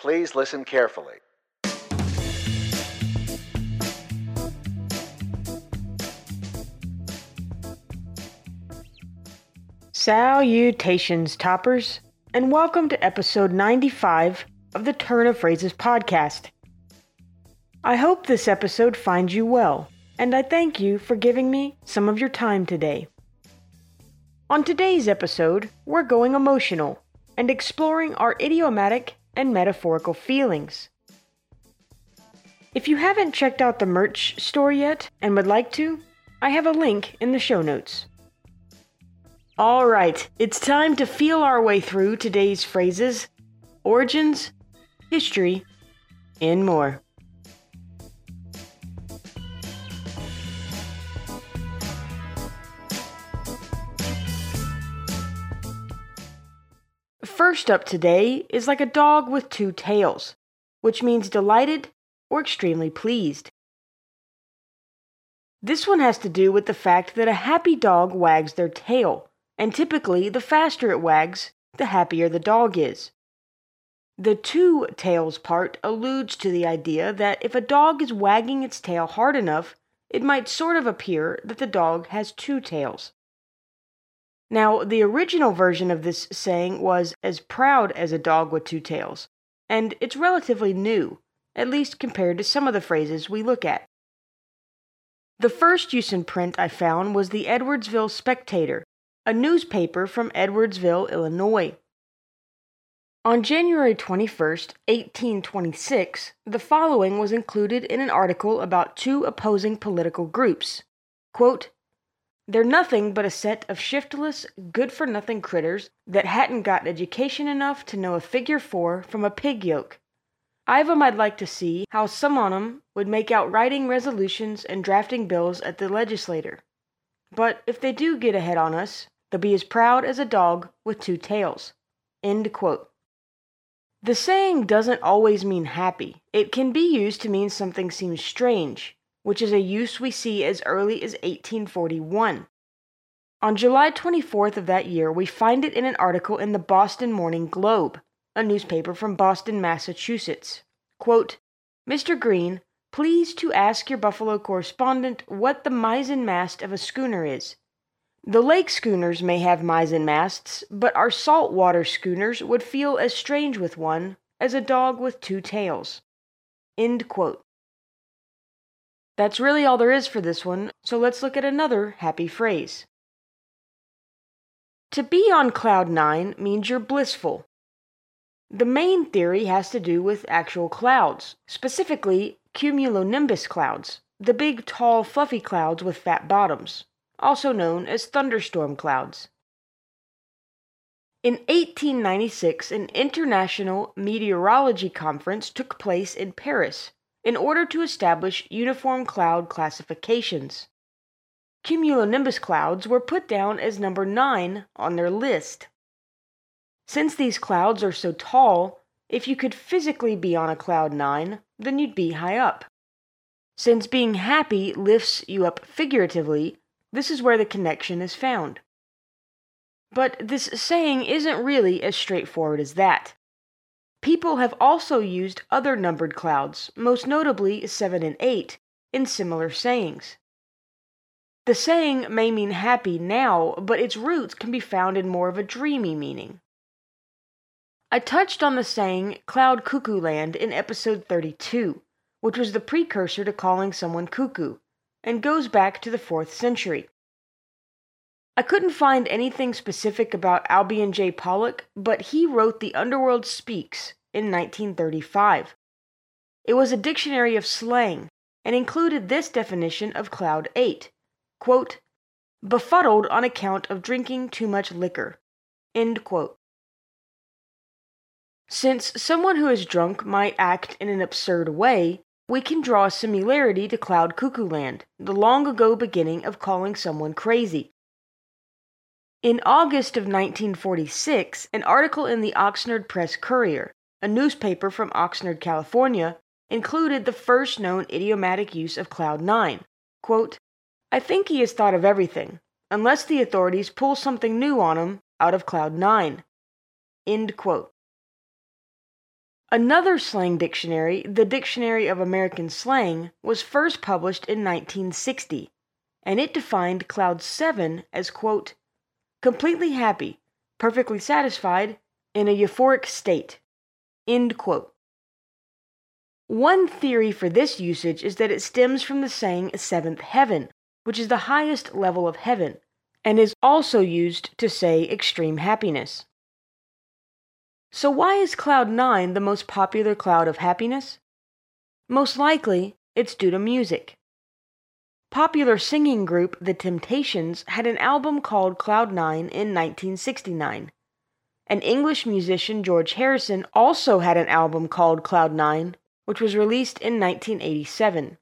Please listen carefully. Salutations, toppers, and welcome to episode 95 of the Turn of Phrases podcast. I hope this episode finds you well, and I thank you for giving me some of your time today. On today's episode, we're going emotional and exploring our idiomatic and metaphorical feelings. If you haven't checked out the merch store yet and would like to, I have a link in the show notes. All right, it's time to feel our way through today's phrases, origins, history, and more. First up today is like a dog with two tails, which means delighted or extremely pleased. This one has to do with the fact that a happy dog wags their tail and typically the faster it wags, the happier the dog is. The two tails part alludes to the idea that if a dog is wagging its tail hard enough, it might sort of appear that the dog has two tails. Now, the original version of this saying was as proud as a dog with two tails, and it's relatively new, at least compared to some of the phrases we look at. The first use in print I found was the Edwardsville Spectator, a newspaper from Edwardsville, Illinois. On January 21, 1826, the following was included in an article about two opposing political groups. Quote, They're nothing but a set of shiftless, good for nothing critters that hadn't got education enough to know a figure four from a pig yoke. I've 'em I'd like to see how some on 'em would make out writing resolutions and drafting bills at the legislator. But if they do get ahead on us, they'll be as proud as a dog with two tails. End quote. The saying doesn't always mean happy. It can be used to mean something seems strange, which is a use we see as early as 1841. On July 24th of that year, we find it in an article in the Boston Morning Globe, a newspaper from Boston, Massachusetts. Quote, Mr. Green, Please to ask your Buffalo correspondent what the mizzen mast of a schooner is. The lake schooners may have mizzen masts, but our salt water schooners would feel as strange with one as a dog with two tails. End quote. That's really all there is for this one, so let's look at another happy phrase. To be on cloud nine means you're blissful. The main theory has to do with actual clouds, specifically cumulonimbus clouds, the big, tall, fluffy clouds with fat bottoms, also known as thunderstorm clouds. In 1896, an international meteorology conference took place in Paris in order to establish uniform cloud classifications. Cumulonimbus clouds were put down as number 9 on their list. Since these clouds are so tall, if you could physically be on a cloud 9, then you'd be high up. Since being happy lifts you up figuratively, this is where the connection is found. But this saying isn't really as straightforward as that. People have also used other numbered clouds, most notably 7 and 8, in similar sayings. The saying may mean happy now, but its roots can be found in more of a dreamy meaning. I touched on the saying cloud cuckoo land in episode 32, which was the precursor to calling someone cuckoo, and goes back to the 4th century. I couldn't find anything specific about Albin J. Pollock, but he wrote The Underworld Speaks in 1935. It was a dictionary of slang and included this definition of Cloud 8 quote, befuddled on account of drinking too much liquor. Since someone who is drunk might act in an absurd way, we can draw a similarity to Cloud Cuckoo Land, the long ago beginning of calling someone crazy. In August of 1946, an article in the Oxnard Press Courier, a newspaper from Oxnard, California, included the first known idiomatic use of Cloud 9. Quote, I think he has thought of everything, unless the authorities pull something new on him out of Cloud 9. End quote. Another slang dictionary, the Dictionary of American Slang, was first published in 1960, and it defined Cloud 7 as, quote, completely happy, perfectly satisfied, in a euphoric state. End quote. One theory for this usage is that it stems from the saying seventh heaven, which is the highest level of heaven, and is also used to say extreme happiness. So, why is Cloud 9 the most popular cloud of happiness? Most likely, it's due to music. Popular singing group The Temptations had an album called Cloud 9 in 1969. And English musician George Harrison also had an album called Cloud 9, which was released in 1987.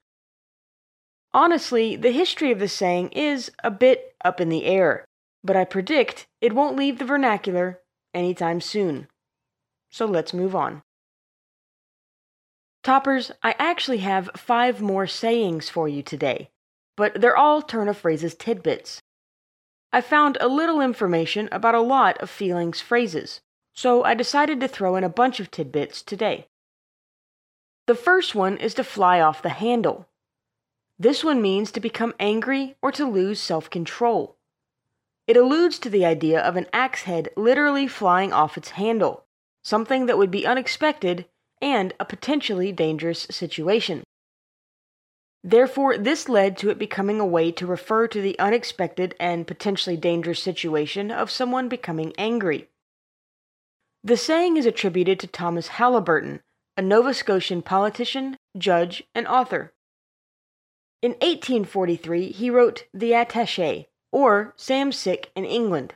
Honestly, the history of the saying is a bit up in the air, but I predict it won't leave the vernacular anytime soon. So let's move on. Toppers, I actually have five more sayings for you today, but they're all turn of phrases tidbits. I found a little information about a lot of feelings phrases, so I decided to throw in a bunch of tidbits today. The first one is to fly off the handle. This one means to become angry or to lose self control. It alludes to the idea of an axe head literally flying off its handle, something that would be unexpected and a potentially dangerous situation. Therefore, this led to it becoming a way to refer to the unexpected and potentially dangerous situation of someone becoming angry. The saying is attributed to Thomas Haliburton, a Nova Scotian politician, judge, and author. In 1843, he wrote The Attaché, or Sam Slick in England,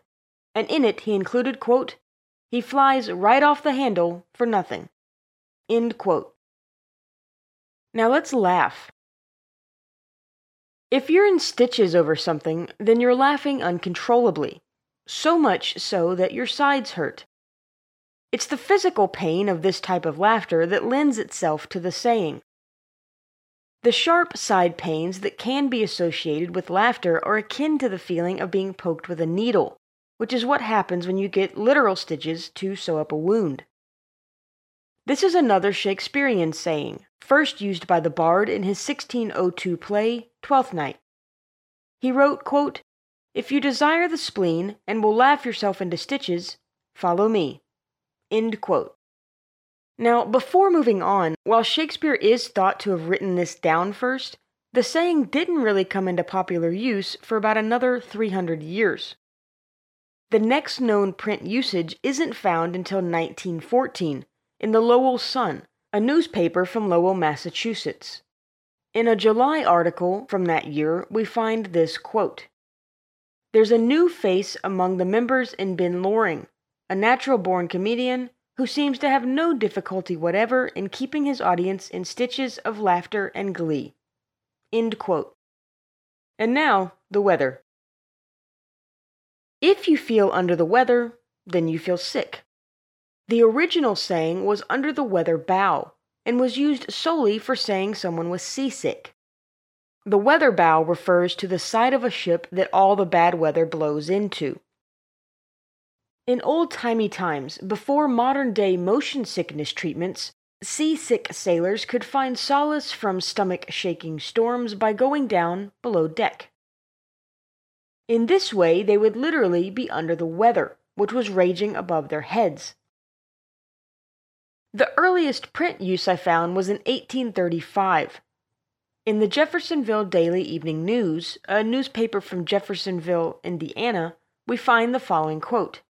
and in it he included, quote, he flies right off the handle for nothing. Now let's laugh. If you're in stitches over something, then you're laughing uncontrollably, so much so that your sides hurt. It's the physical pain of this type of laughter that lends itself to the saying. The sharp side pains that can be associated with laughter are akin to the feeling of being poked with a needle which is what happens when you get literal stitches to sew up a wound. This is another Shakespearean saying, first used by the bard in his 1602 play, Twelfth Night. He wrote, quote, If you desire the spleen and will laugh yourself into stitches, follow me. End quote. Now, before moving on, while Shakespeare is thought to have written this down first, the saying didn't really come into popular use for about another 300 years. The next known print usage isn't found until 1914 in the Lowell Sun, a newspaper from Lowell, Massachusetts. In a July article from that year, we find this quote There's a new face among the members in Ben Loring, a natural born comedian who seems to have no difficulty whatever in keeping his audience in stitches of laughter and glee. End quote. And now, the weather. If you feel under the weather, then you feel sick. The original saying was under the weather bow and was used solely for saying someone was seasick. The weather bow refers to the side of a ship that all the bad weather blows into. In old timey times, before modern day motion sickness treatments, seasick sailors could find solace from stomach shaking storms by going down below deck. In this way, they would literally be under the weather, which was raging above their heads. The earliest print use I found was in 1835. In the Jeffersonville Daily Evening News, a newspaper from Jeffersonville, Indiana, we find the following quote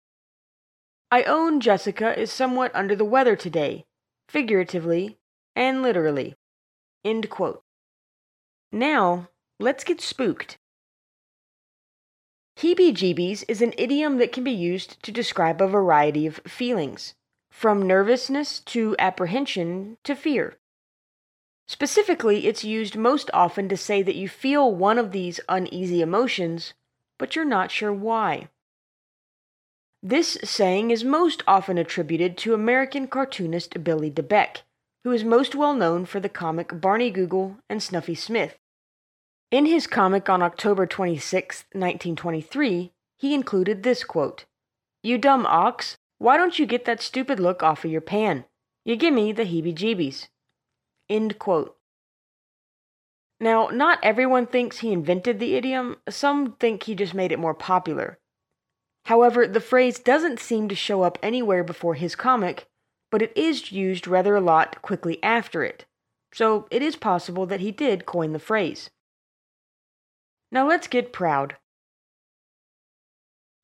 I own Jessica is somewhat under the weather today, figuratively and literally. End quote. Now, let's get spooked. Heebie jeebies is an idiom that can be used to describe a variety of feelings, from nervousness to apprehension to fear. Specifically, it's used most often to say that you feel one of these uneasy emotions, but you're not sure why. This saying is most often attributed to American cartoonist Billy DeBeck, who is most well known for the comic Barney Google and Snuffy Smith. In his comic on October 26, 1923, he included this quote You dumb ox, why don't you get that stupid look off of your pan? You gimme the heebie jeebies. End quote. Now, not everyone thinks he invented the idiom, some think he just made it more popular. However, the phrase doesn't seem to show up anywhere before his comic, but it is used rather a lot quickly after it, so it is possible that he did coin the phrase. Now let's get proud.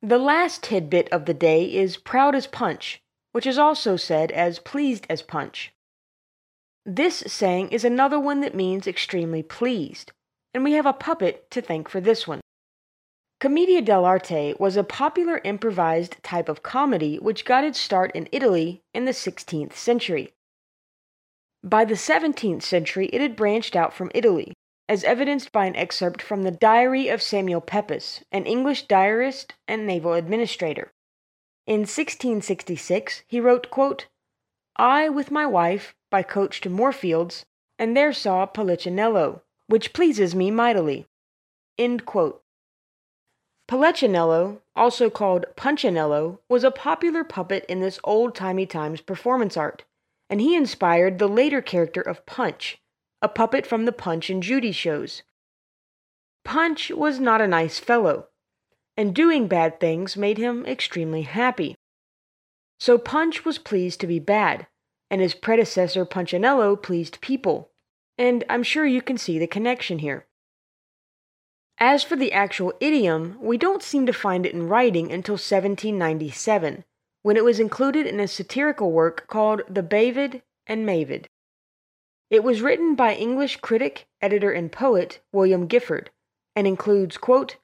The last tidbit of the day is proud as punch, which is also said as pleased as punch. This saying is another one that means extremely pleased, and we have a puppet to thank for this one. Commedia dell'arte was a popular improvised type of comedy which got its start in Italy in the 16th century. By the 17th century, it had branched out from Italy, as evidenced by an excerpt from the Diary of Samuel Pepys, an English diarist and naval administrator. In 1666, he wrote, quote, I, with my wife, by coach to Moorfields, and there saw Polichinello, which pleases me mightily. End quote. Polichinello, also called Punchinello, was a popular puppet in this old timey times performance art, and he inspired the later character of Punch, a puppet from the Punch and Judy shows. Punch was not a nice fellow, and doing bad things made him extremely happy. So Punch was pleased to be bad, and his predecessor Punchinello pleased people, and I'm sure you can see the connection here. As for the actual idiom, we don't seem to find it in writing until 1797, when it was included in a satirical work called The Baviad and Maeviad. It was written by English critic, editor, and poet William Gifford, and includes, quote,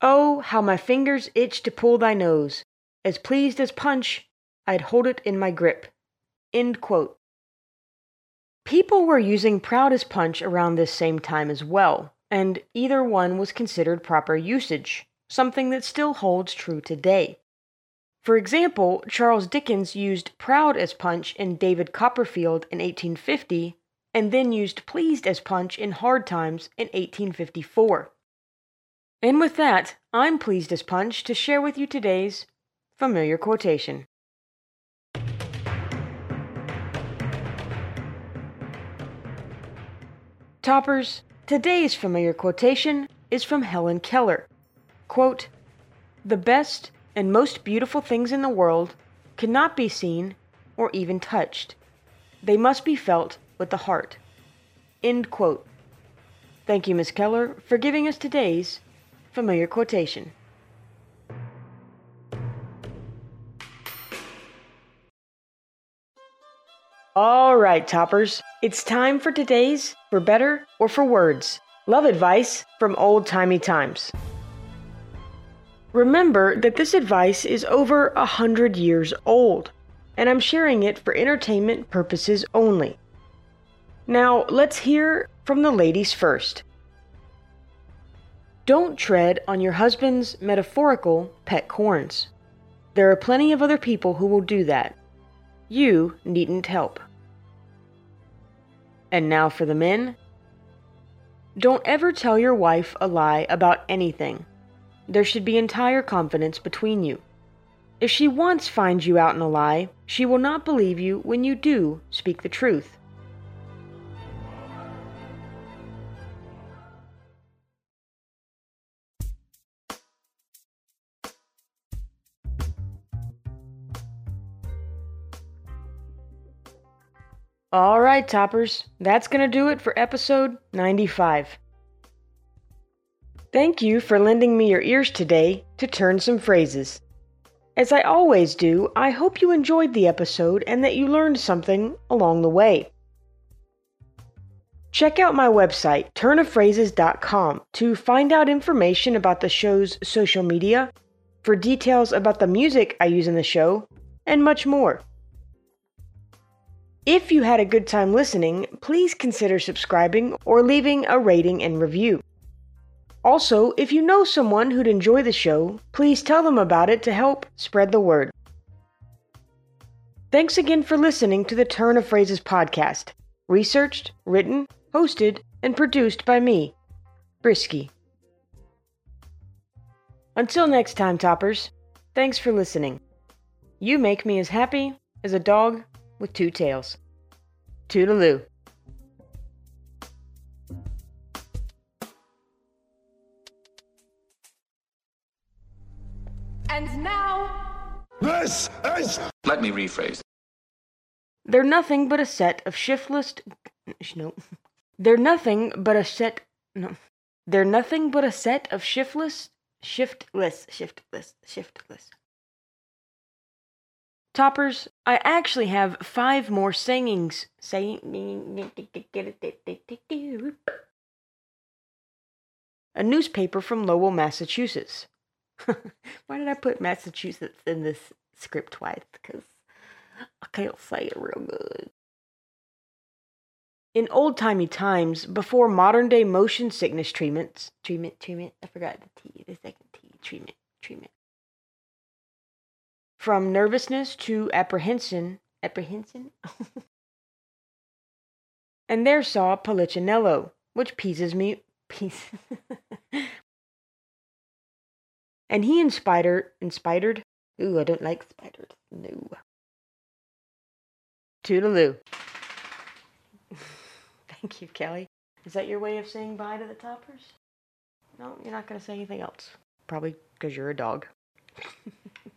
Oh, how my fingers itch to pull thy nose! As pleased as punch, I'd hold it in my grip. End quote. People were using proud as punch around this same time as well, and either one was considered proper usage, something that still holds true today. For example, Charles Dickens used proud as punch in David Copperfield in 1850, and then used pleased as punch in Hard Times in 1854. And with that, I'm pleased as punch to share with you today's familiar quotation. Toppers, Today's familiar quotation is from Helen Keller. Quote, the best and most beautiful things in the world cannot be seen or even touched. They must be felt with the heart. End quote. Thank you, Miss Keller, for giving us today's familiar quotation. All right, toppers, it's time for today's For Better or For Words love advice from old timey times. Remember that this advice is over a hundred years old, and I'm sharing it for entertainment purposes only. Now, let's hear from the ladies first. Don't tread on your husband's metaphorical pet corns. There are plenty of other people who will do that. You needn't help. And now for the men. Don't ever tell your wife a lie about anything. There should be entire confidence between you. If she once finds you out in a lie, she will not believe you when you do speak the truth. All right, toppers, that's going to do it for episode 95. Thank you for lending me your ears today to turn some phrases. As I always do, I hope you enjoyed the episode and that you learned something along the way. Check out my website, turnofphrases.com, to find out information about the show's social media, for details about the music I use in the show, and much more. If you had a good time listening, please consider subscribing or leaving a rating and review. Also, if you know someone who'd enjoy the show, please tell them about it to help spread the word. Thanks again for listening to the Turn of Phrases podcast, researched, written, hosted, and produced by me, Brisky. Until next time, toppers, thanks for listening. You make me as happy as a dog with two tails. Toodaloo. This is. Let me rephrase. They're nothing but a set of shiftless. No. They're nothing but a set. No. They're nothing but a set of shiftless. Shiftless. Shiftless. Shiftless. Toppers, I actually have five more sayings. Saying. A newspaper from Lowell, Massachusetts. Why did I put Massachusetts in this script twice? Because I can't say it real good. In old timey times, before modern day motion sickness treatments, treatment, treatment, I forgot the T, the second T, treatment, treatment. From nervousness to apprehension, apprehension? and there saw Polichinello, which pleases me, peace. and he inspired, inspired, ooh, I don't like spiders, no. Toodaloo. Thank you, Kelly. Is that your way of saying bye to the toppers? No, you're not going to say anything else. Probably because you're a dog.